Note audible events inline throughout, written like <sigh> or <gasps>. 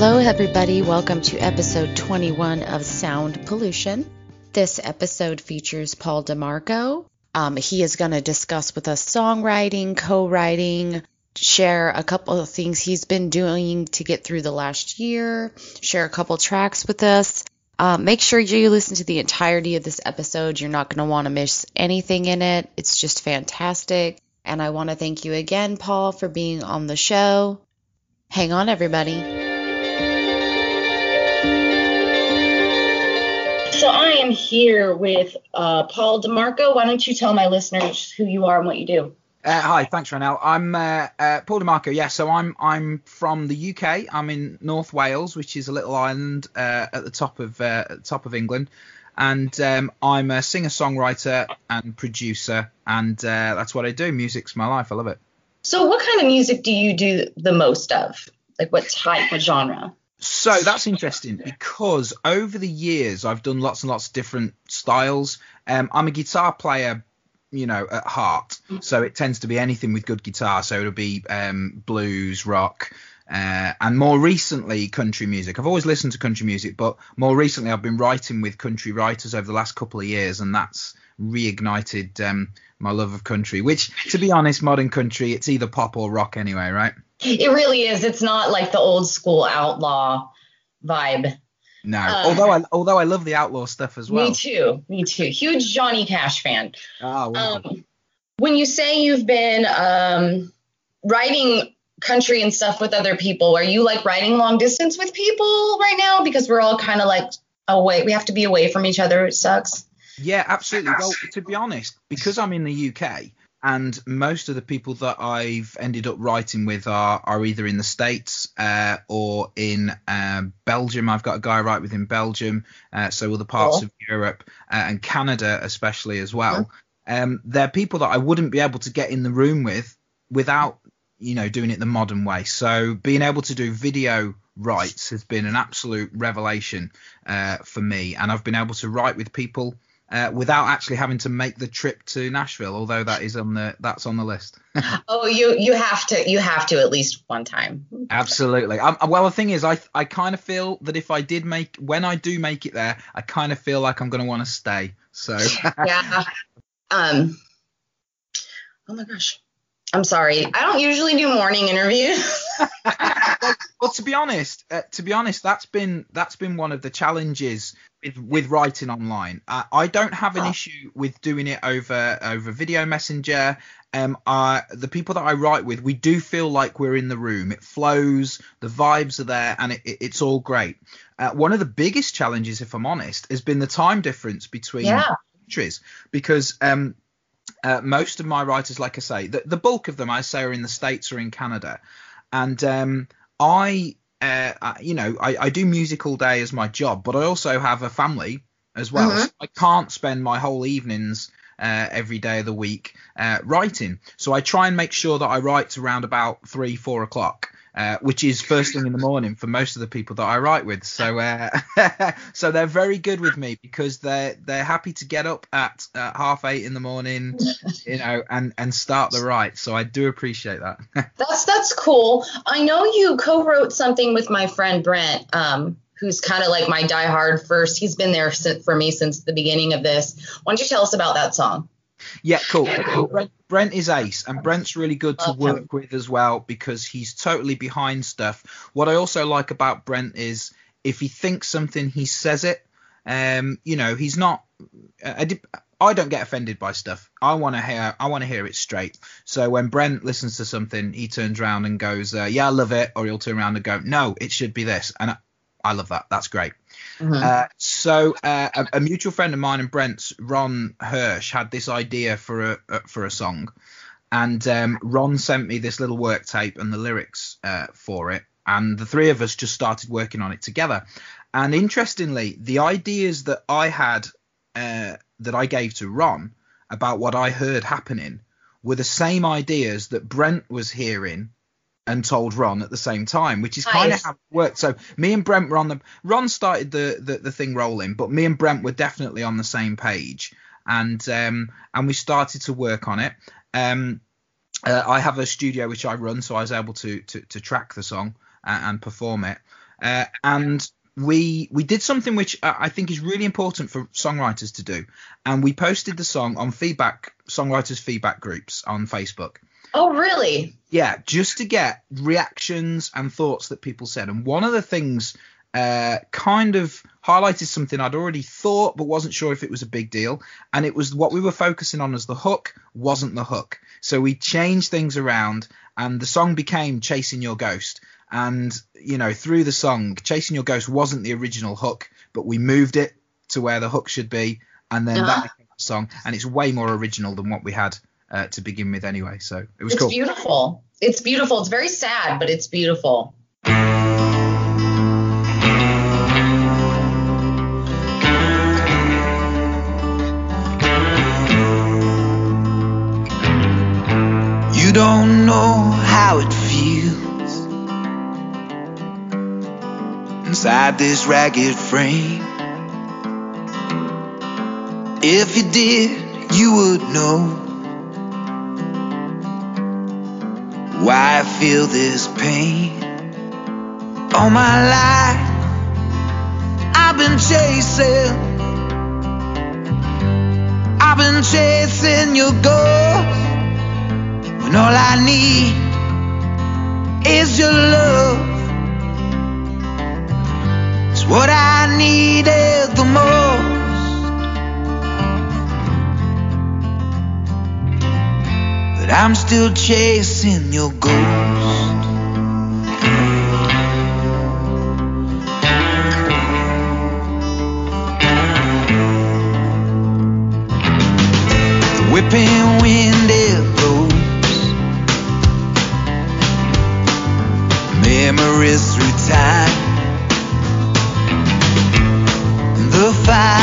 Hello, everybody. Welcome to episode 21 of Sound Pollution. This episode features Paul DeMarco. Um, he is going to discuss with us songwriting, co writing, share a couple of things he's been doing to get through the last year, share a couple tracks with us. Um, make sure you listen to the entirety of this episode. You're not going to want to miss anything in it. It's just fantastic. And I want to thank you again, Paul, for being on the show. Hang on, everybody. So I am here with uh, Paul DeMarco. Why don't you tell my listeners who you are and what you do? Uh, hi, thanks, Ronell. I'm uh, uh, Paul DeMarco. Yeah, so I'm I'm from the UK. I'm in North Wales, which is a little island uh, at the top of uh, at the top of England, and um, I'm a singer songwriter and producer, and uh, that's what I do. Music's my life. I love it. So, what kind of music do you do the most of? Like, what type, what genre? So that's interesting because over the years I've done lots and lots of different styles. Um, I'm a guitar player you know, at heart. So it tends to be anything with good guitar. So it'll be um, blues, rock, uh, and more recently country music. I've always listened to country music, but more recently I've been writing with country writers over the last couple of years, and that's reignited um, my love of country. Which, to be honest, modern country it's either pop or rock anyway, right? It really is. It's not like the old school outlaw vibe. No, um, although I although I love the outlaw stuff as well. Me too. Me too. Huge Johnny Cash fan. Oh, wow. Um, when you say you've been um, writing country and stuff with other people, are you like writing long distance with people right now? Because we're all kind of like away. We have to be away from each other. It sucks. Yeah, absolutely. Well, to be honest, because I'm in the UK, and most of the people that I've ended up writing with are are either in the states uh, or in uh, Belgium. I've got a guy I write with in Belgium, uh, so other parts of Europe uh, and Canada especially as well. Um, they're people that I wouldn't be able to get in the room with without you know doing it the modern way. So being able to do video writes has been an absolute revelation uh, for me, and I've been able to write with people uh, without actually having to make the trip to Nashville, although that is on the that's on the list. <laughs> oh, you you have to you have to at least one time. Absolutely. Um, well, the thing is, I I kind of feel that if I did make when I do make it there, I kind of feel like I'm going to want to stay. So <laughs> yeah. Um. Oh my gosh. I'm sorry. I don't usually do morning interviews. well, <laughs> well, to be honest, uh, to be honest, that's been that's been one of the challenges with, with writing online. Uh, I don't have an issue with doing it over over video messenger. Um, uh, the people that I write with, we do feel like we're in the room. It flows, the vibes are there, and it, it, it's all great. Uh, one of the biggest challenges, if I'm honest, has been the time difference between yeah. countries because um, uh, most of my writers, like I say, the, the bulk of them, I say, are in the states or in Canada, and um, I uh, you know, I, I, do music all day as my job, but I also have a family as well. Mm-hmm. So I can't spend my whole evenings uh, every day of the week uh, writing. So I try and make sure that I write around about three, four o'clock. Uh, which is first thing in the morning for most of the people that I write with. So, uh, <laughs> so they're very good with me because they're they're happy to get up at uh, half eight in the morning, you know, and and start the write. So I do appreciate that. <laughs> that's that's cool. I know you co-wrote something with my friend Brent. Um, who's kind of like my diehard first. He's been there for me since the beginning of this. Why don't you tell us about that song? Yeah, cool. Brent, Brent, is ace, and Brent's really good to work with as well because he's totally behind stuff. What I also like about Brent is if he thinks something, he says it. Um, you know, he's not. I, I don't get offended by stuff. I want to hear. I want to hear it straight. So when Brent listens to something, he turns around and goes, uh, "Yeah, I love it," or he'll turn around and go, "No, it should be this," and I, I love that. That's great. Mm-hmm. Uh, so uh, a, a, mutual friend of mine and Brent's, Ron Hirsch, had this idea for a, a for a song, and um, Ron sent me this little work tape and the lyrics uh, for it, and the three of us just started working on it together. And interestingly, the ideas that I had uh, that I gave to Ron about what I heard happening were the same ideas that Brent was hearing and told Ron at the same time, which is nice. kind of how it worked. So me and Brent were on the Ron started the, the, the thing rolling, but me and Brent were definitely on the same page, and um and we started to work on it. Um, uh, I have a studio which I run, so I was able to to, to track the song. and, and perform it. Uh, and we we did something which I think is really important for songwriters to do, and we posted the song on feedback songwriters feedback groups on Facebook. Oh, really? Yeah, just to get reactions and thoughts that people said. And one of the things uh, kind of highlighted something I'd already thought but wasn't sure if it was a big deal. And it was what we were focusing on as the hook wasn't the hook. So we changed things around and the song became Chasing Your Ghost. And, you know, through the song, Chasing Your Ghost wasn't the original hook, but we moved it to where the hook should be. And then uh-huh. that became the song. And it's way more original than what we had uh, to begin with anyway. So it was it's cool. It's beautiful. It's beautiful. It's very sad, but it's beautiful. You don't know how it feels inside this ragged frame. If you did, you would know why I feel this pain. All my life, I've been chasing, I've been chasing your ghost when all I need is your love. It's what I needed But I'm still chasing your ghost. The whipping wind it blows. memories through time. The fire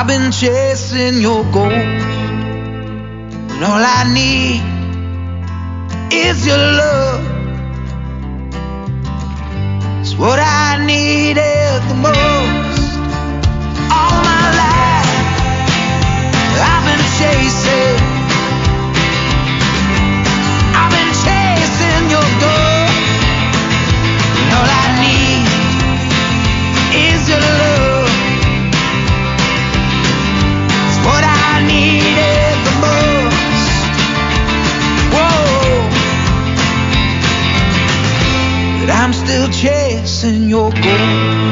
I've been chasing your gold. And all I need is your love. It's what I needed the most. Chasing your ghost.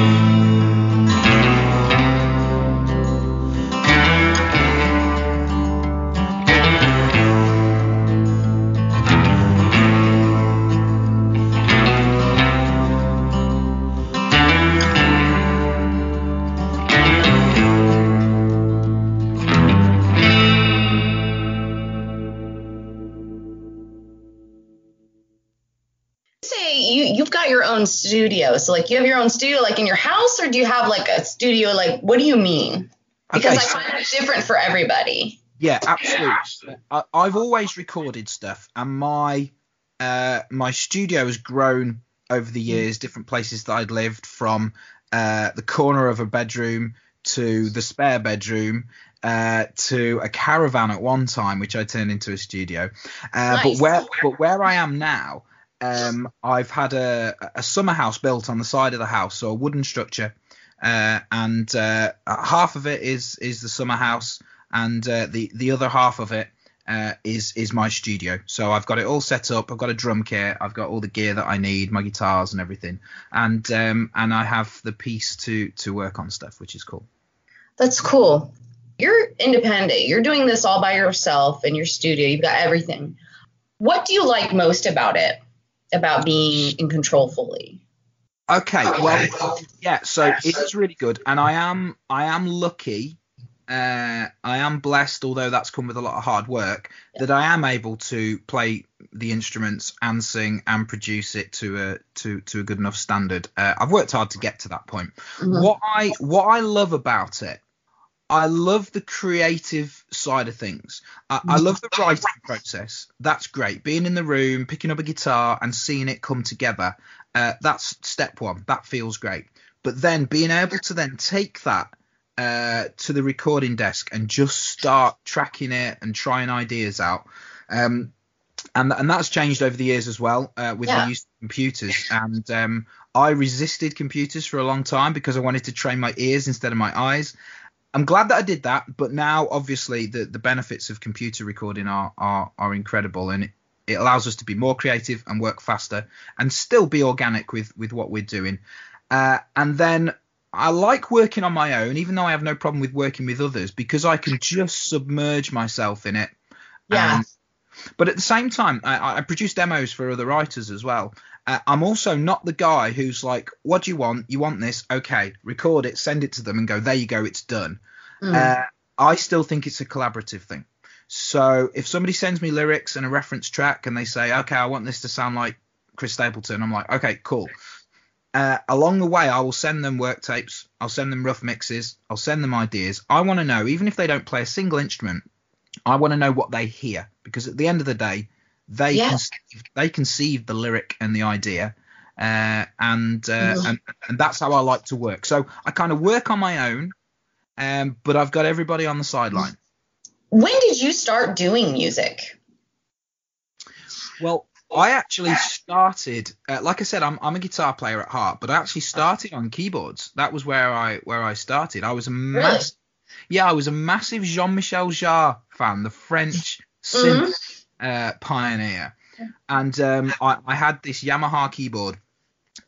Own studio, so like you have your own studio like in your house, or do you have like a studio? Like, what do you mean? Because Okay, I find it different for everybody. Yeah, absolutely. I, I've always recorded stuff, and my uh, my studio has grown over the years. Different places that I'd lived, from uh, the corner of a bedroom to the spare bedroom uh, to a caravan at one time, which I turned into a studio. Uh, Nice. But where but where I am now, um, I've had a, a summer house built on the side of the house, so a wooden structure, uh, and uh, half of it is is the summer house, and uh, the the other half of it uh, is is my studio. So I've got it all set up. I've got a drum kit. I've got all the gear that I need, my guitars and everything, and um, and I have the peace to to work on stuff, which is cool. That's cool. You're independent. You're doing this all by yourself in your studio. You've got everything. What do you like most about it? About being in control fully? Okay, well, yeah. So it's really good, and I am I am lucky. Uh, I am blessed, although that's come with a lot of hard work, that I am able to play the instruments and sing and produce it to a to to a good enough standard. Uh, I've worked hard to get to that point. Mhm. What I what I love about it, I love the creative side of things. I, I love the writing process. That's great. Being in the room, picking up a guitar, and seeing it come together. Uh, that's step one. That feels great. But then being able to then take that uh, to the recording desk and just start tracking it and trying ideas out. Um, and and that's changed over the years as well uh, with Yeah. the use of computers. And um, I resisted computers for a long time because I wanted to train my ears instead of my eyes. I'm glad that I did that, but now obviously the, the benefits of computer recording are are, are incredible, and it, it allows us to be more creative and work faster and still be organic with with what we're doing. Uh, and then I like working on my own, even though I have no problem with working with others because I can just submerge myself in it. Yeah. And- but at the same time, I, I produce demos for other writers as well. Uh, I'm also not the guy who's like, "What do you want? You want this? Okay, record it, send it to them, and go. There you go, it's done." Mm. Uh, I still think it's a collaborative thing. So if somebody sends me lyrics and a reference track, and they say, "Okay, I want this to sound like Chris Stapleton," I'm like, "Okay, cool." Uh, along the way, I will send them work tapes. I'll send them rough mixes. I'll send them ideas. I want to know, even if they don't play a single instrument, I want to know what they hear because at the end of the day, they Yeah. conceived, they conceived the lyric and the idea, uh, and, uh, Mhm. and and that's how I like to work. So I kind of work on my own, um, but I've got everybody on the sideline. when did you start doing music? Well, I actually started, uh, like I said, I'm I'm a guitar player at heart, but I actually started on keyboards. That was where I where I started. I was a mass, yeah, I was a massive Jean-Michel Jarre fan, the French synth uh, pioneer, and um, I, I had this Yamaha keyboard,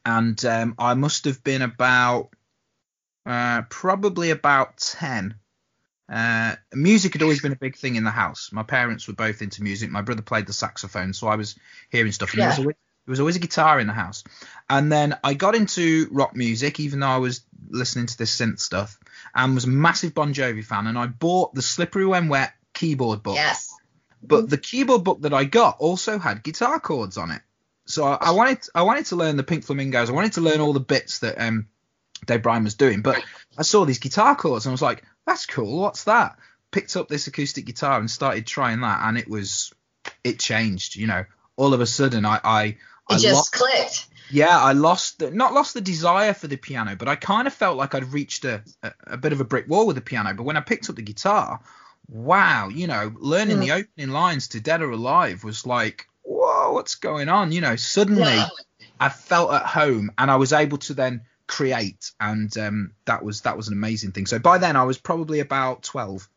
and um, I must have been about uh, probably about ten. Uh, music had always been a big thing in the house. My parents were both into music. My brother played the saxophone, so I was hearing stuff. And there, was always, there was always a guitar in the house. And then I got into rock music, even though I was listening to this synth stuff, and was a massive Bon Jovi fan. And I bought the Slippery When Wet keyboard book. Yes. But the keyboard book that I got also had guitar chords on it. So I, I wanted I wanted to learn the Pink Flamingos. I wanted to learn all the bits that um, Dave Bryan was doing. But I saw these guitar chords and I was like, that's cool. What's that? Picked up this acoustic guitar and started trying that, and it was it changed. You know, all of a sudden I I, It I just lost clicked. yeah, I lost the, not lost the desire for the piano, but I kind of felt like I'd reached a, a, a bit of a brick wall with the piano. But when I picked up the guitar, wow, you know, learning Mm. the opening lines to Dead or Alive was like, whoa, what's going on? You know, suddenly Yeah. I felt at home and I was able to then create, and um, that was that was an amazing thing. So by then I was probably about twelve.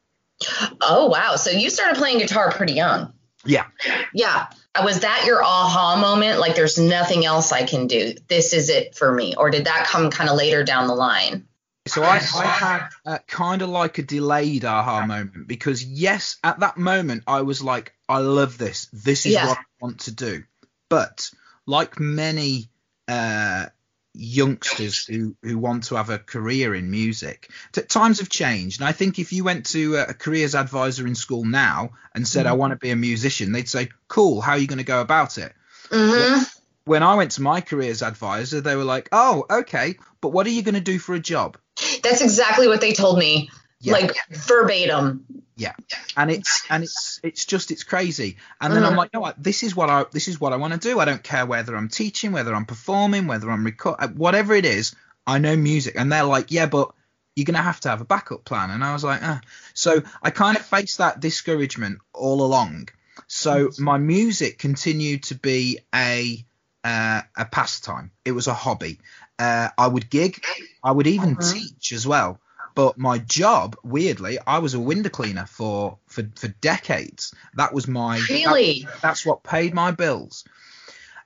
Oh wow. So you started playing guitar pretty young. Yeah. Yeah. Was that your aha moment? Like there's nothing else I can do. This is it for me. Or did that come kind of later down the line? So I, I had uh, kind of like a delayed aha moment because yes, at that moment I was like, I love this. This is Yeah. what I want to do. But like many uh, youngsters who who want to have a career in music, t- times have changed. And I think if you went to a, a careers advisor in school now and said, I want to be a musician, they'd say, Cool. How are you going to go about it? Mm-hmm. When I went to my careers advisor, they were like, Oh, okay, but what are you going to do for a job? That's exactly what they told me. Yeah. Like verbatim. Yeah, and it's and it's it's just it's crazy and then i'm Mhm. like no this is what i this is what i want to do i don't care whether i'm teaching whether i'm performing whether i'm record whatever it is i know music and they're like yeah but you're gonna have to have a backup plan and i was like ah. so i kind of faced that discouragement all along so my music continued to be a uh, a pastime it was a hobby uh, i would gig i would even Mhm. teach as well But my job, weirdly, I was a window cleaner for for for decades. That was my Really? that- that's what paid my bills.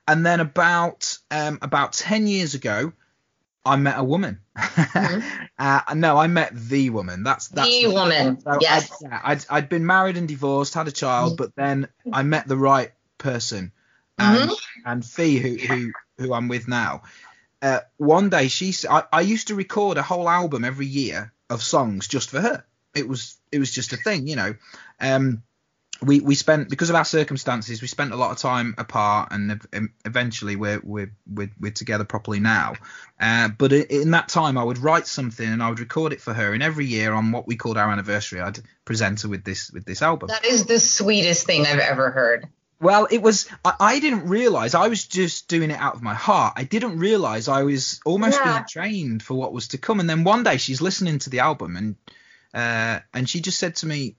And then about um, about ten years ago, I met a woman. <laughs> uh, no, I met the woman. That's that's the woman. so yes. I'd, yeah, I'd, I'd been married and divorced, had a child, but then I met the right person. And, and Fee, who, who, who I'm with now, uh, one day she, I, I used to record a whole album every year of songs just for her. It was, it was just a thing, you know. Um, we, we spent because of our circumstances, we spent a lot of time apart, and eventually we're we're we're, we're together properly now. Uh, but in that time, I would write something and I would record it for her. And every year on what we called our anniversary, I'd present her with this with this album. That is the sweetest thing I've ever heard. Well, it was. I, I didn't realize I was just doing it out of my heart. I didn't realize I was almost Yeah. being trained for what was to come. And then one day she's listening to the album and uh, and she just said to me,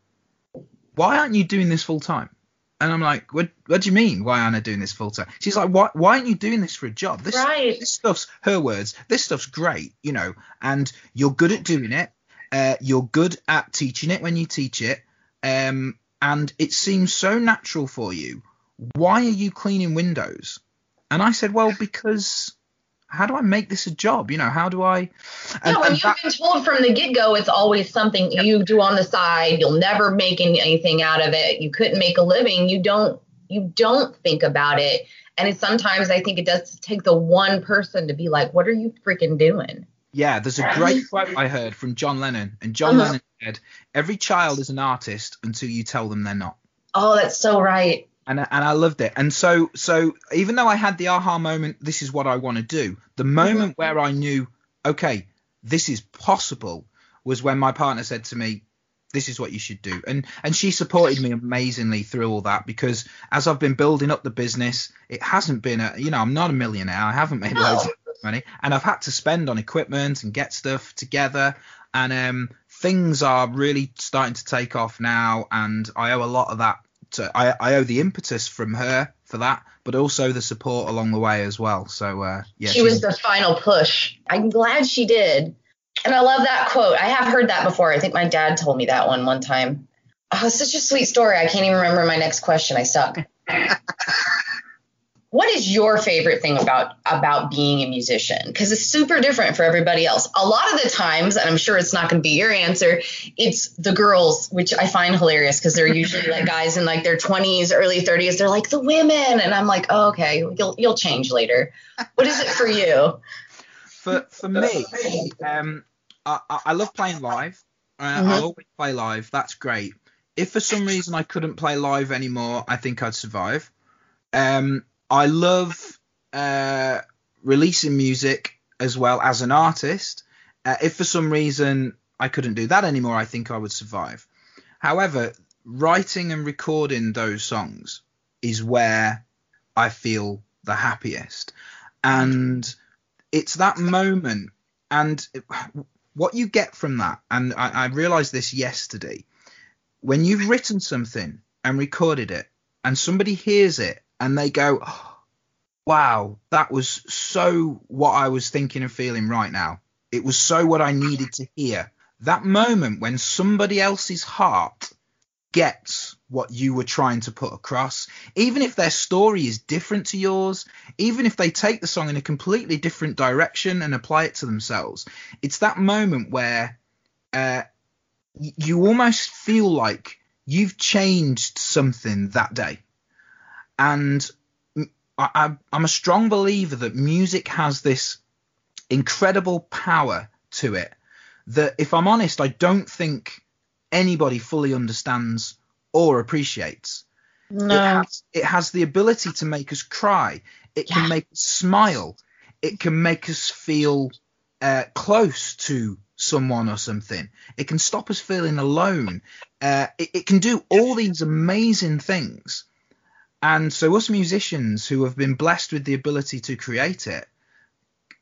"Why aren't you doing this full time?" And I'm like, "What? What do you mean? Why aren't I doing this full time?" She's like, "Why? Why aren't you doing this for a job? This Right. this stuff's her words. This stuff's great, you know, and you're good at doing it. Uh, you're good at teaching it when you teach it, um, and it seems so natural for you. Why are you cleaning windows? And I said, well, because how do I make this a job? You know, how do I? And, yeah, when and you've that- been told from the get go, it's always something you do on the side. You'll never make anything out of it. You couldn't make a living. You don't. You don't think about it. And it's sometimes I think it does take the one person to be like, "What are you freaking doing?" Yeah, there's a great <laughs> quote I heard from John Lennon, and John Uh-huh. Lennon said, "Every child is an artist until you tell them they're not." Oh, that's so right. And I- and I loved it. And so so even though I had the aha moment, this is what I want to do. The moment where I knew, okay, this is possible, was when my partner said to me, "This is what you should do." And and she supported me amazingly through all that because as I've been building up the business, it hasn't been a you know I'm not a millionaire. I haven't made loads of money, and I've had to spend on equipment and get stuff together. And um, things are really starting to take off now, and I owe a lot of that to I, I owe the impetus from her for that, but also the support along the way as well. So uh, yeah, she was the final push. I'm glad she did. And I love that quote. I have heard that before. I think my dad told me that one one time. Oh, such a sweet story. I can't even remember my next question. I suck. <laughs> what is your favorite thing about about being a musician? Because it's super different for everybody else. A lot of the times, and I'm sure it's not going to be your answer, it's the girls, which I find hilarious because they're usually like <laughs> guys in like their 20s, early 30s. They're like the women, and I'm like, oh, okay, you'll you'll change later. What is it for you? for for me, um, I, I I love playing live. Uh, Mhm. I always play live. That's great. If for some reason I couldn't play live anymore, I think I'd survive. Um, I love uh, releasing music as well as an artist. Uh, if for some reason I couldn't do that anymore, I think I would survive. However, writing and recording those songs is where I feel the happiest. And it's that moment and what you get from that and I, I realized this yesterday when you've written something and recorded it and somebody hears it and they go "Oh, wow that was so what i was thinking and feeling right now. It was so what i needed to hear. That moment when somebody else's heart gets what you were trying to put across even if their story is different to yours even if they take the song in a completely different direction and apply it to themselves it's that moment where uh, you almost feel like you've changed something that day and I, am a strong believer that music has this incredible power to it that if i'm honest i don't think anybody fully understands or appreciates it has, it has the ability to make us cry. It Yeah. can make us smile. It can make us feel uh, close to someone or something. It can stop us feeling alone. Uh, it, it can do all these amazing things. And so, us musicians who have been blessed with the ability to create it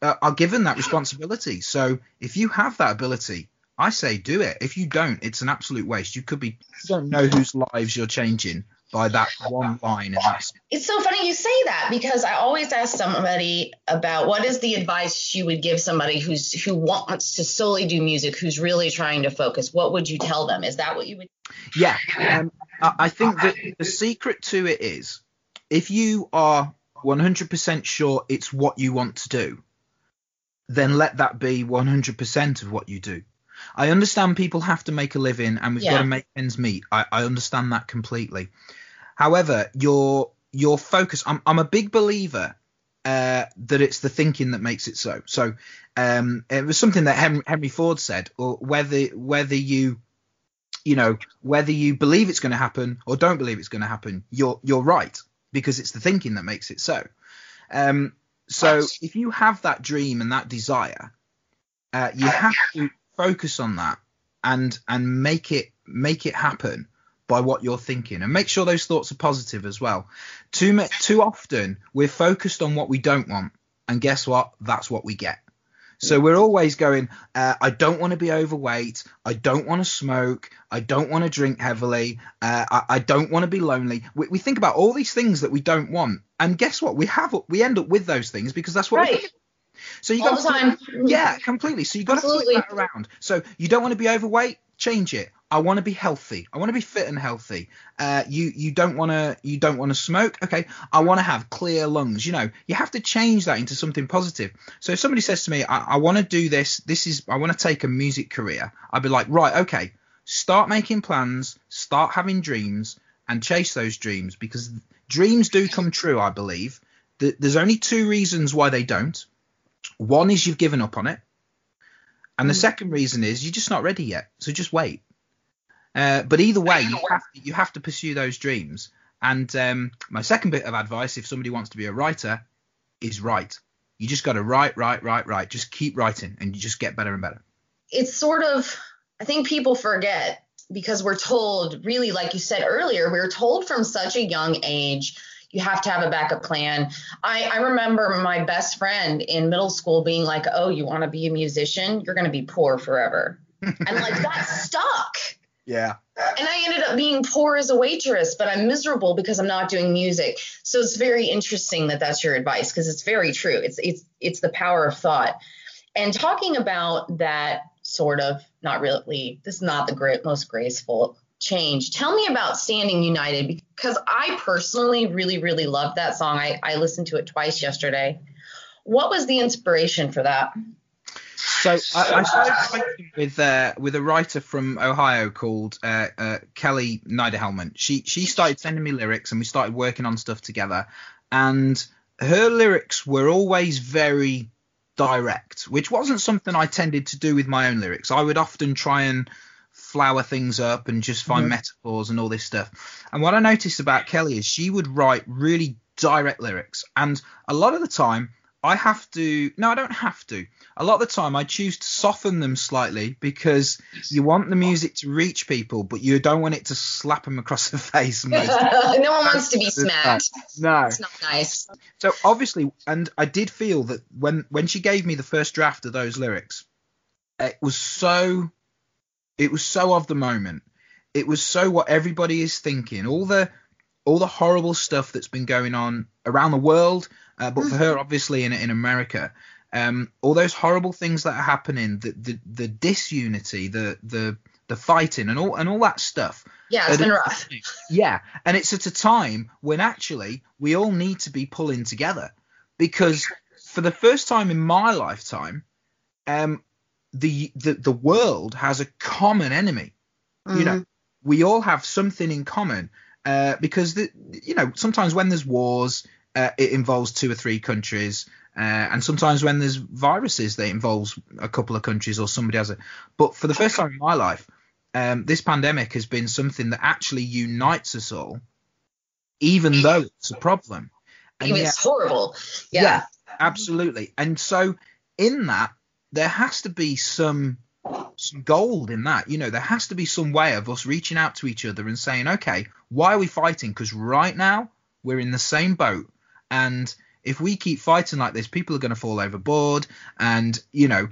uh, are given that responsibility. So, if you have that ability, I say do it. If you don't, it's an absolute waste. You could be you don't know whose lives you're changing by that one line, and that's It's so funny you say that because I always ask somebody about what is the advice you would give somebody who's who wants to solely do music, who's really trying to focus. What would you tell them? Is that what you would? Yeah, um, I think that the secret to it is if you are 100% sure it's what you want to do, then let that be 100% of what you do. I understand people have to make a living and we've got to make ends meet. I, I understand that completely. However, your your focus. I'm I'm a big believer uh, that it's the thinking that makes it so. So um, it was something that Henry, Henry Ford said, or whether whether you you know whether you believe it's going to happen or don't believe it's going to happen, you're you're right because it's the thinking that makes it so. Um, so if you have that dream and that desire, uh, you have to focus on that and and make it make it happen by what you're thinking and make sure those thoughts are positive as well. Too too often we're focused on what we don't want, and guess what? That's what we get. So we're always going, uh, I don't want to be overweight. I don't want to smoke. I don't want to drink heavily. Uh, I, I don't want to be lonely. We, we think about all these things that we don't want, and guess what? We have we end up with those things because that's what. we Right. So you All got the time. yeah, completely. So you got to flip that around. So you don't want to be overweight, change it. I want to be healthy. I want to be fit and healthy. Uh, you you don't want to you don't want to smoke. Okay, I want to have clear lungs. You know, you have to change that into something positive. So if somebody says to me, I, I want to do this. This is I want to take a music career. I'd be like, right, okay, start making plans, start having dreams, and chase those dreams because dreams do come true. I believe. Th- There's only two reasons why they don't. One is you've given up on it, and the second reason is you're just not ready yet. So just wait. Uh, but either way, you have to, you have to pursue those dreams. And um, my second bit of advice, if somebody wants to be a writer, is write. You just got to write, write, write, write. Just keep writing, and you just get better and better. it's sort of I think people forget because we're told really like you said earlier we were told from such a young age you have to have a backup plan. I, I remember my best friend in middle school being like, "Oh, you want to be a musician? You're going to be poor forever," <laughs> and like that stuck. Yeah. And I ended up being poor as a waitress, but I'm miserable because I'm not doing music. So it's very interesting that that's your advice because it's very true. It's it's it's the power of thought. And talking about that sort of not really this is not the great most graceful change. Tell me about Standing United because I personally really really love that song. I I listened to it twice yesterday. What was the inspiration for that? So I, I started writing with uh, with a writer from Ohio called uh, uh, Kelly Niederhelman. She she started sending me lyrics and we started working on stuff together. And her lyrics were always very direct, which wasn't something I tended to do with my own lyrics. I would often try and flower things up and just find metaphors and all this stuff. And what I noticed about Kelly is she would write really direct lyrics, and a lot of the time I have to. No, I don't have to. A lot of the time I choose to soften them slightly because you want the music to reach people, but you don't want it to slap them across the <laughs> face. <laughs> no one wants to be smacked. no. It's not nice. So obviously, and I did feel that when when she gave me the first draft of those lyrics, it was so, it was so of the moment. It was so what everybody is thinking. All the all the horrible stuff that's been going on around the world, uh, but for her, obviously in in America, um, all those horrible things that are happening, the the, the disunity, the the the fighting, and all and all that stuff. Yeah, it's been rough. Yeah, and it's at a time when actually we all need to be pulling together because for the first time in my lifetime, um, the the the world has a common enemy. You know, we all have something in common uh, because the you know sometimes when there's wars, uh, it involves two or three countries. Uh, and sometimes when there's viruses, that involves a couple of countries or somebody has it. But for the first time in my life, um, this pandemic has been something that actually unites us all, even though it's a problem. And Even yet- it's horrible. Yeah. yeah, absolutely. And so in that, there has to be some some gold in that. You know, there has to be some way of us reaching out to each other and saying, okay, why are we fighting? Because right now we're in the same boat, and if we keep fighting like this, people are going to fall overboard, and you know,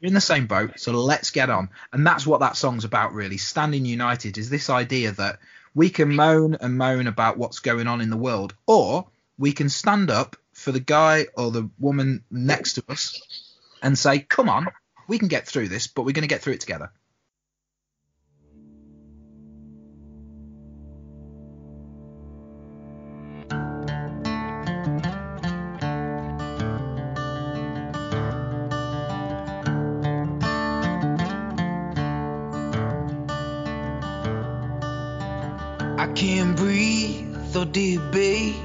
you're in the same boat, so let's get on. And that's what that song's about, really. Standing united is this idea that we can moan and moan about what's going on in the world, or we can stand up for the guy or the woman next to us and say, "Come on, we can get through this, but we're going to get through it together." Debate.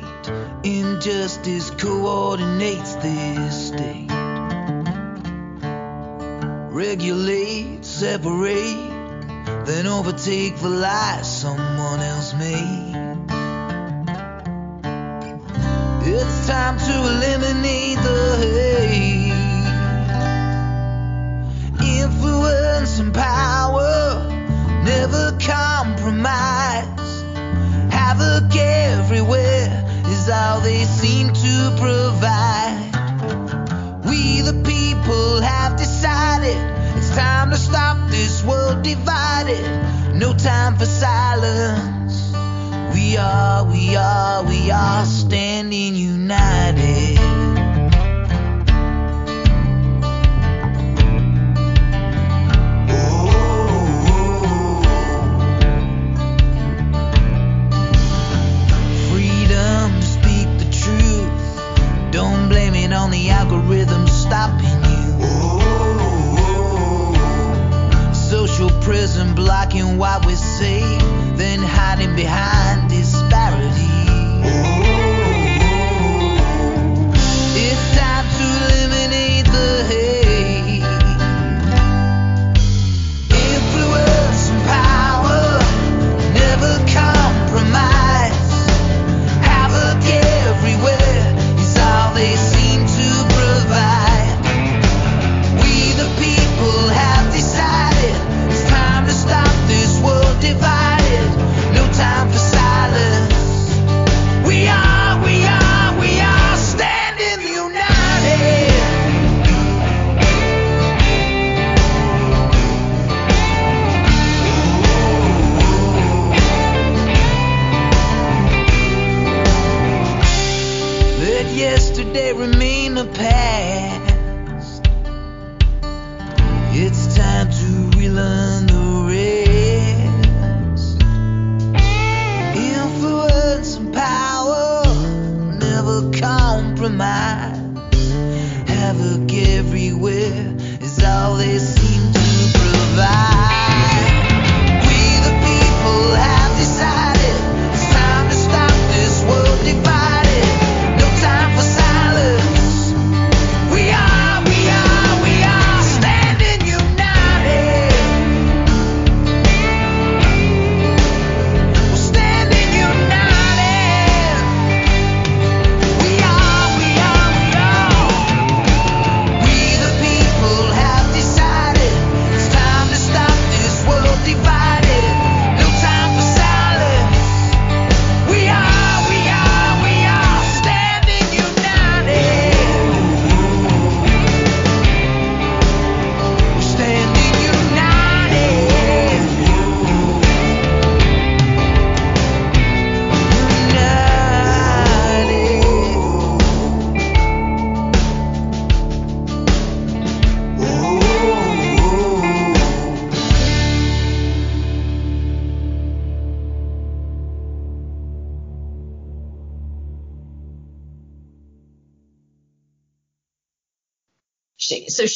Injustice coordinates this state. Regulate, separate, then overtake the lies someone else made. It's time to eliminate the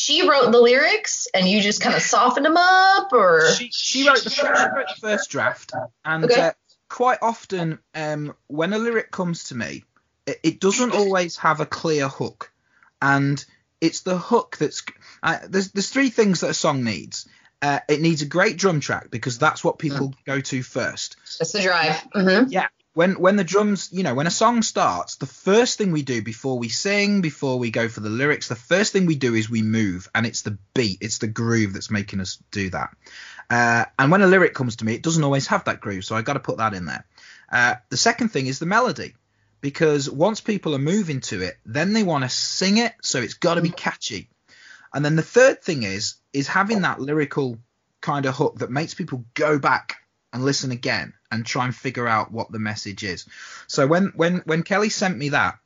She, wrote the lyrics and you just kind of softened them up or She, she wrote the she wrote the first draft, and Okay. uh, quite often, um, when a lyric comes to me, it, it doesn't always have a clear hook, and it's the hook that's. Uh, there's there's three things that a song needs. Uh, it needs a great drum track because that's what people go to first. that's the drive. hmm Yeah. When when the drums, you know, when a song starts, the first thing we do before we sing, before we go for the lyrics, the first thing we do is we move, and it's the beat, it's the groove that's making us do that. Uh, and when a lyric comes to me, it doesn't always have that groove, so I got to put that in there. Uh, the second thing is the melody, because once people are moving to it, then they want to sing it, so it's got to be catchy. And then the third thing is is having that lyrical kind of hook that makes people go back and listen again and try and figure out what the message is. So when when when Kelly sent me that,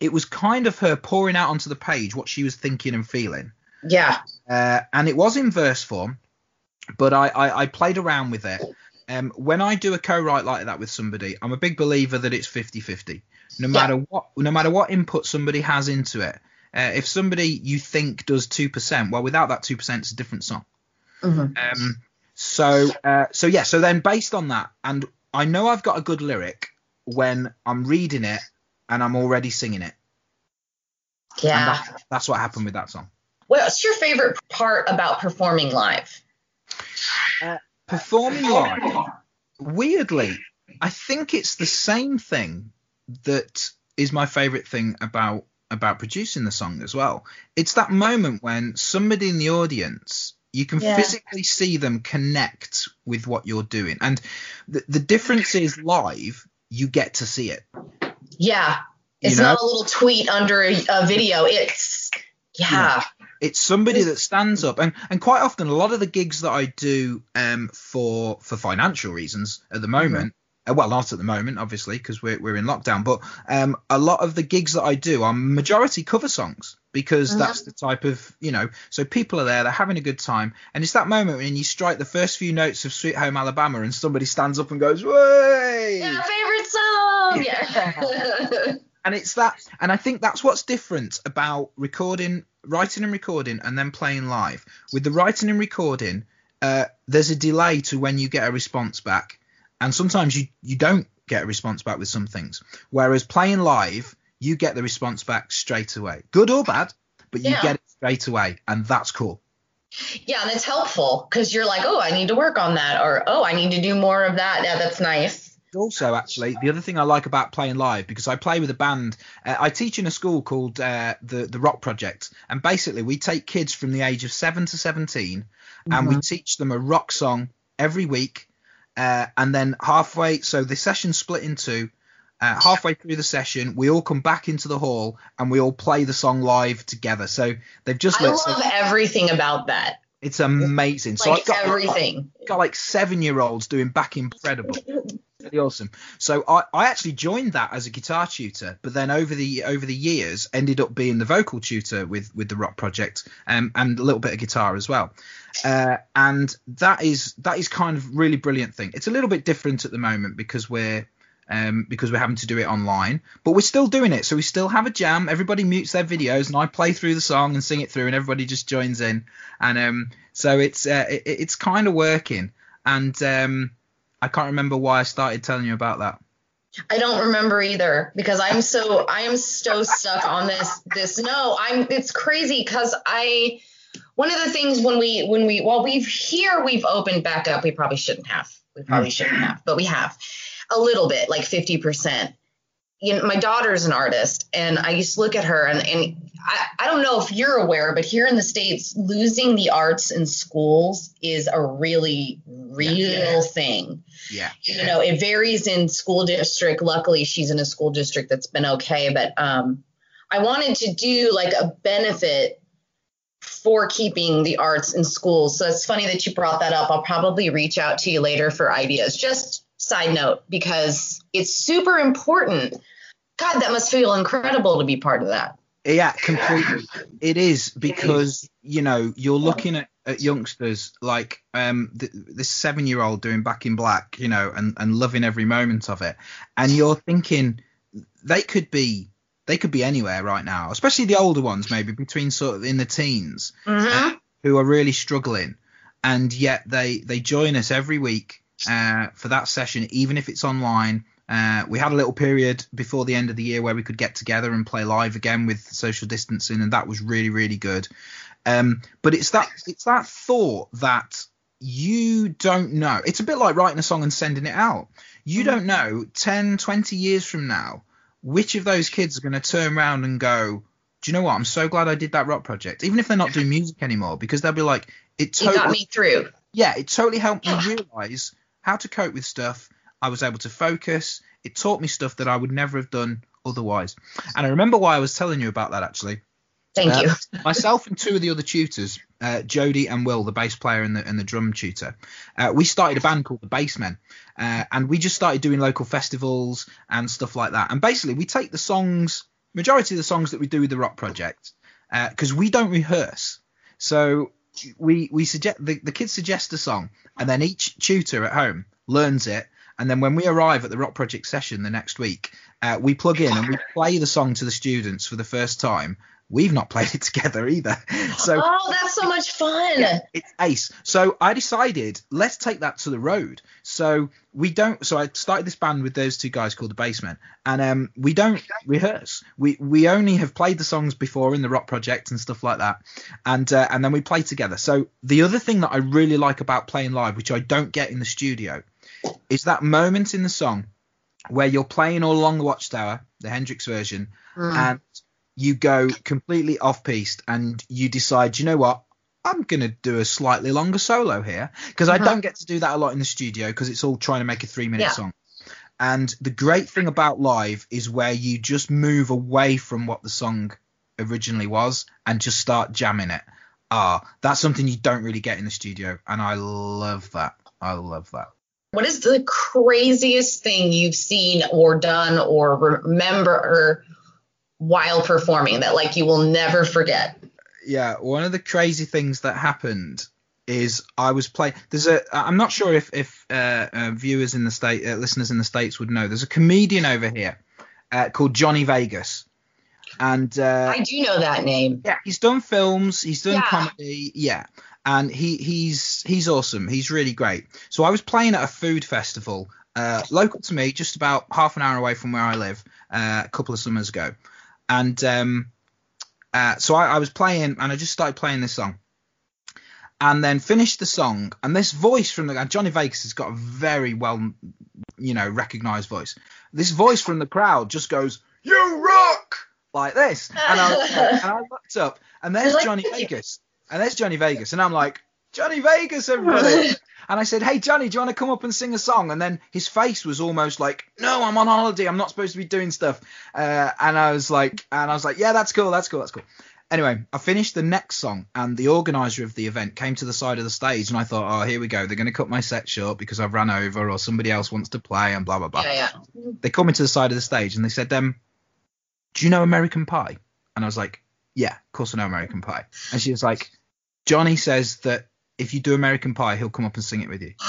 it was kind of her pouring out onto the page what she was thinking and feeling. Yeah. Uh, and it was in verse form, but I, I, I played around with it. Um, when I do a co-write like that with somebody, I'm a big believer that it's 50-50. No matter what, no matter what input somebody has into it. Uh, if somebody you think does two percent, well, without that two percent, it's a different song. Mhm. Um, so, uh, so yeah. So then, based on that, and I know I've got a good lyric when I'm reading it and I'm already singing it. Yeah. that, that's what happened with that song. What's your favorite part about performing live? Performing live, weirdly, I think it's the same thing that is my favorite thing about about producing the song as well. It's that moment when somebody in the audience you can Yeah. physically see them connect with what you're doing, and the, the difference is live. You get to see it. Yeah. It's You know? not a little tweet under a, a video. It's yeah. It's somebody that stands up, and and quite often a lot of the gigs that I do um for for financial reasons at the moment. Uh, Well, not at the moment, obviously, because we're we're in lockdown. But um, a lot of the gigs that I do are majority cover songs because Mhm. that's the type of you know. So people are there, they're having a good time, and it's that moment when you strike the first few notes of Sweet Home Alabama, and somebody stands up and goes, "Way!" Yeah, favorite song. Yeah. <laughs> and it's that and i think that's what's different about recording writing and recording and then playing live with the writing and recording uh, there's a delay to when you get a response back and sometimes you you don't get a response back with some things whereas playing live you get the response back straight away good or bad but you Yeah. get it straight away and that's cool yeah, and it's helpful because you're like, oh, I need to work on that, or oh, I need to do more of that. Yeah, that's nice. also actually the other thing i like about playing live because i play with a band uh, i teach in a school called uh, the the rock project and basically we take kids from the age of 7 to 17 and we teach them a rock song every week uh, and then halfway so the session split in two. Uh, halfway through the session we all come back into the hall and we all play the song live together. So they've just I let so love everything about that. it's amazing. So i've got everything. got like seven year olds doing back incredible <laughs> really awesome so I, I actually joined that as a guitar tutor but then over the over the years ended up being the vocal tutor with with the rock project um, and a little bit of guitar as well uh, and that is that is kind of really brilliant thing it's a little bit different at the moment because we're um, because we're having to do it online, but we're still doing it. So we still have a jam. Everybody mutes their videos, and I play through the song and sing it through, and everybody just joins in. And um, so it's uh, it, it's kind of working. And um, I can't remember why I started telling you about that. I don't remember either because I'm so I am so stuck on this this no I'm it's crazy because I one of the things when we when we well we've here we've opened back up we probably shouldn't have we probably mm. shouldn't have but we have a little bit like 50 percent you know my daughter's an artist and I used to look at her and and I, I don't know if you're aware but here in the states losing the arts in schools is a really real thing. Yeah. you know it varies in school district. Luckily she's in a school district that's been okay but um i wanted to do like a benefit for keeping the arts in schools. So it's funny that you brought that up. I'll probably reach out to you later for ideas. Just side note because it's super important god that must feel incredible to be part of that Yeah, completely. It is <laughs> because you know you're looking at, at youngsters like um th- this seven year old doing Back in Black, you know, and and loving every moment of it, and you're thinking they could be they could be anywhere right now, especially the older ones, maybe between sort of in the teens, Mhm. who are really struggling, and yet they they join us every week uh, for that session, even if it's online. Uh, we had a little period before the end of the year where we could get together and play live again with social distancing, and that was really really good. Um, but it's that it's that thought that you don't know. It's a bit like writing a song and sending it out. You don't know 10, 20 years from now which of those kids are going to turn around and go, do you know what? I'm so glad I did that rock project, even if they're not doing music anymore, because they'll be like, it you got me through yeah, it totally helped me <clears throat> realize how to cope with stuff. I was able to focus. It taught me stuff that I would never have done otherwise. And I remember why I was telling you about that actually. Thank Uh, you. <laughs> myself and two of the other tutors, uh, Jody and Will, the bass player and the, and the drum tutor, uh, we started a band called the Bassmen, uh, and we just started doing local festivals and stuff like that. And basically, we take the songs, majority of the songs that we do with the Rock Project, because we don't rehearse. So we we suggest the, the kids suggest a song, and then each tutor at home learns it. And then when we arrive at the Rock Project session the next week, uh, we plug in and we <laughs> play the song to the students for the first time. We've not played it <laughs> together either. So oh, that's so much fun. it's ace. So I decided let's take that to the road. So we don't. So I started this band with those two guys called the Basement and um, we don't rehearse. We we only have played the songs before in the Rock Project and stuff like that, and uh, and then we play together. So the other thing that I really like about playing live, which I don't get in the studio, is that moment in the song where you're playing all along the Watchtower, the Hendrix version, Mm. and you go completely off piste and you decide, you know what, I'm gonna do a slightly longer solo here because I Mhm. don't get to do that a lot in the studio because it's all trying to make a three minute Yeah. song. And the great thing about live is where you just move away from what the song originally was and just start jamming it. Ah, that's something you don't really get in the studio, and I love that. I love that. What is the craziest thing you've seen or done or remember while performing that like you will never forget? yeah, one of the crazy things that happened is I was playing. There's a. I'm not sure if if uh, uh, viewers in the state, uh, listeners in the states would know. There's a comedian over here uh, called Johnny Vegas, and uh, I do know that name. yeah, he's done films, he's done Yeah. comedy, yeah, and he he's he's awesome. He's really great. So I was playing at a food festival, uh, local to me, just about half an hour away from where I live, uh, a couple of summers ago, and um, uh, so I, I was playing, and I just started playing this song. And then finished the song, and this voice from the Johnny Vegas has got a very well, you know, recognized voice. This voice from the crowd just goes, "You rock!" like this, and I, <laughs> and I looked up, and there's Johnny Vegas, and there's Johnny Vegas, and I'm like, Johnny Vegas, everybody. And I said, Hey Johnny, do you want to come up and sing a song? And then his face was almost like, No, I'm on holiday. I'm not supposed to be doing stuff. Uh, and I was like, and I was like, Yeah, that's cool. That's cool. That's cool. Anyway, I finished the next song, and the organizer of the event came to the side of the stage, and I thought, Oh, here we go. They're going to cut my set short because I've run over, or somebody else wants to play, and blah blah blah Yeah, yeah. they called me to the side of the stage and they said, um, "Do you know American Pie?" And I was like, "Yeah, of course I know American Pie." And she was like, "Johnny says that if you do American Pie, he'll come up and sing it with you." <gasps>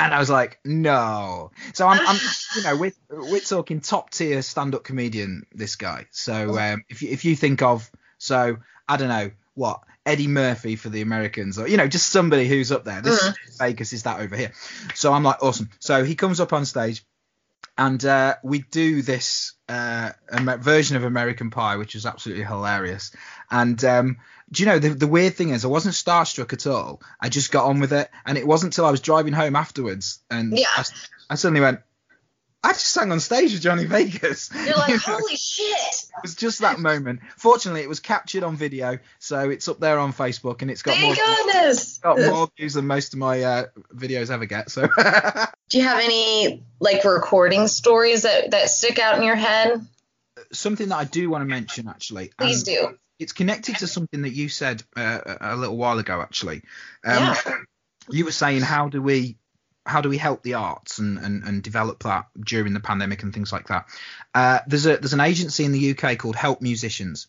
And I was like, "No." So I'm, I'm you know, we're <laughs> we're talking top tier stand up comedian. This guy. So um, if you if you think of so I don't know what Eddie Murphy for the Americans, or you know, just somebody who's up there. This Vegas is that over here. So I'm like, awesome. So he comes up on stage and uh, we do this uh, version of American Pie, which is absolutely hilarious. And um, do you know the, the weird thing is, I wasn't starstruck at all. I just got on with it, and it wasn't until I was driving home afterwards, and Yeah. I, I suddenly went, I just sang on stage with Johnny Vegas. You're like, <laughs> You know? holy shit. It was just that moment. Fortunately, it was captured on video, so it's up there on Facebook, and it's got more Thank goodness. got more views than most of my uh, videos ever get. So. <laughs> Do you have any like recording stories that that stick out in your head? something that I do want to mention actually. Please do. It's connected to something that you said uh, a a little while ago actually. Um, Yeah. You were saying how do we how do we help the arts and, and, and develop that during the pandemic and things like that. Uh, there's a there's an agency in the UK called Help Musicians.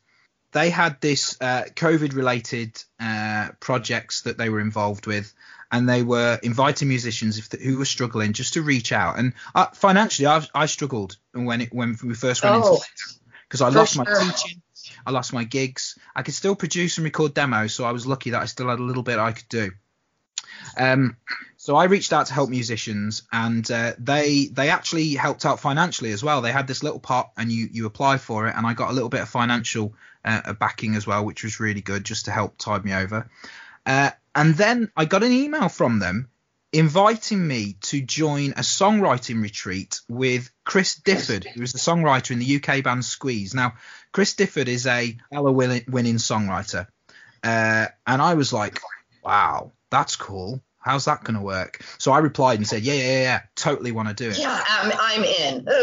They had this uh, COVID related uh, projects that they were involved with, and they were inviting musicians if who were struggling just to reach out. And uh, financially, I, I struggled when it when we first went into Oh, because I lost my teaching, I lost my gigs. I could still produce and record demos, so I was lucky that I still had a little bit I could do. Um, so I reached out to help musicians, and uh, they they actually helped out financially as well. They had this little pot, and you you apply for it, and I got a little bit of financial uh, backing as well, which was really good, just to help tide me over. Uh, and then I got an email from them inviting me to join a songwriting retreat with Chris Difford, who is the songwriter in the UK band Squeeze. Now, Chris Difford is a Ella winning songwriter, uh, and I was like, wow, that's cool. How's that going to work? So I replied and said, yeah, yeah, yeah, totally want to do it. Yeah, I'm, I'm in. <laughs>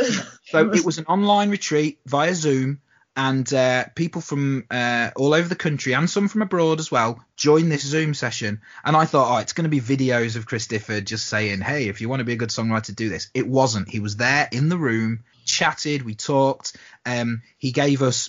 So it was an online retreat via Zoom, and uh, people from uh, all over the country and some from abroad as well joined this Zoom session. And I thought, oh, it's going to be videos of Chris Difford just saying, hey, if you want to be a good songwriter, do this. It wasn't. He was there in the room, chatted, we talked. Um, he gave us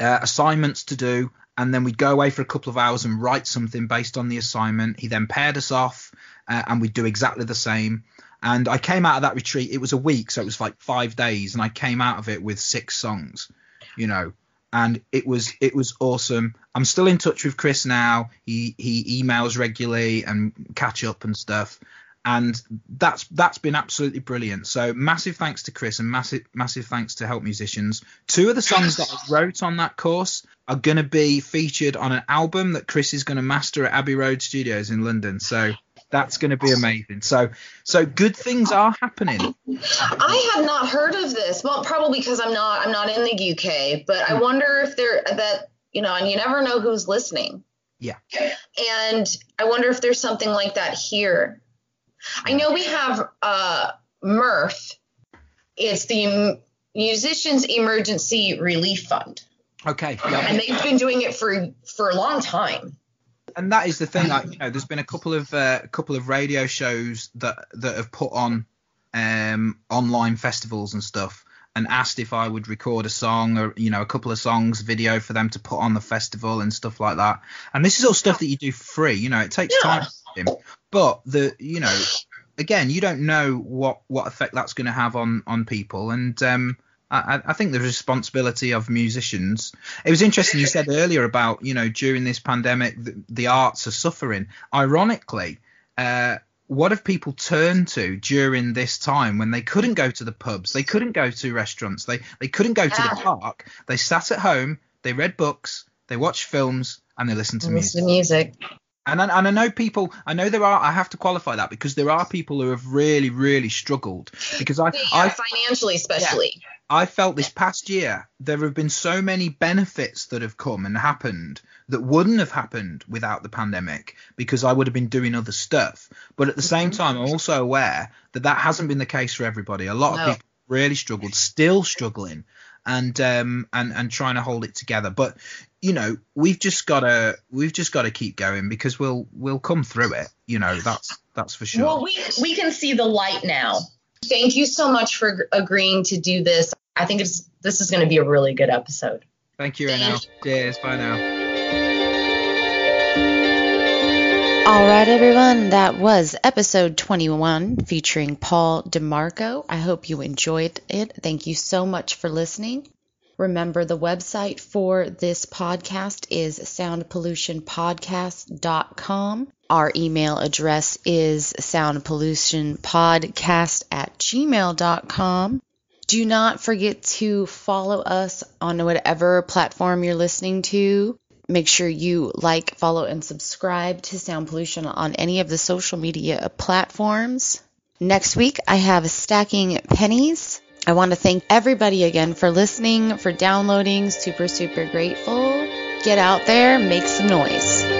uh, assignments to do, and then we'd go away for a couple of hours and write something based on the assignment. He then paired us off, uh, and we'd do exactly the same. And I came out of that retreat. It was a week, so it was like five days, and I came out of it with six songs, you know. And it was it was awesome. I'm still in touch with Chris now. He he emails regularly and catch up and stuff. And that's that's been absolutely brilliant. So massive thanks to Chris and massive massive thanks to Help Musicians. Two of the songs that I wrote on that course are going to be featured on an album that Chris is going to master at Abbey Road Studios in London. So that's going to be amazing. So so good things are happening. I have not heard of this. Well, probably because I'm not I'm not in the UK, but I wonder if there that you know, and you never know who's listening. Yeah. And I wonder if there's something like that here. I know we have uh Mirth. It's the Musicians Emergency Relief Fund. Okay. And they've been doing it for for a long time. And that is the thing. Like, you know, there's been a couple of uh, a couple of radio shows that that have put on um, online festivals and stuff. And asked if I would record a song or you know a couple of songs video for them to put on the festival and stuff like that. And this is all stuff that you do free. You know, it takes Yeah. time, but the you know again you don't know what what effect that's going to have on on people and um I, I think the responsibility of musicians. It was interesting you said earlier about you know during this pandemic the, the arts are suffering. Ironically, uh, what have people turned to during this time when they couldn't go to the pubs, they couldn't go to restaurants, they they couldn't go to the park. They sat at home, they read books, they watched films, and they listened to music. Listen to music. And I, and I know people. I know there are. I have to qualify that because there are people who have really, really struggled. Because I, Yeah, I, financially, especially. I felt this past year there have been so many benefits that have come and happened that wouldn't have happened without the pandemic because I would have been doing other stuff. But at the same time, I'm also aware that that hasn't been the case for everybody. A lot of people really struggled, still struggling, and um and and trying to hold it together. But you know, we've just gotta we've just gotta keep going because we'll we'll come through it. You know, that's that's for sure. Well, we we can see the light now. Thank you so much for agreeing to do this. I think it's this is going to be a really good episode. Thank you, Thank Renal. Cheers. Bye now. All right, everyone, that was episode 21 featuring Paul DeMarco. I hope you enjoyed it. Thank you so much for listening. Remember, the website for this podcast is soundpollutionpodcast.com. Our email address is soundpollutionpodcast at gmail.com. Do not forget to follow us on whatever platform you're listening to. Make sure you like, follow, and subscribe to Sound Pollution on any of the social media platforms. Next week, I have Stacking Pennies. I want to thank everybody again for listening, for downloading. Super, super grateful. Get out there, make some noise.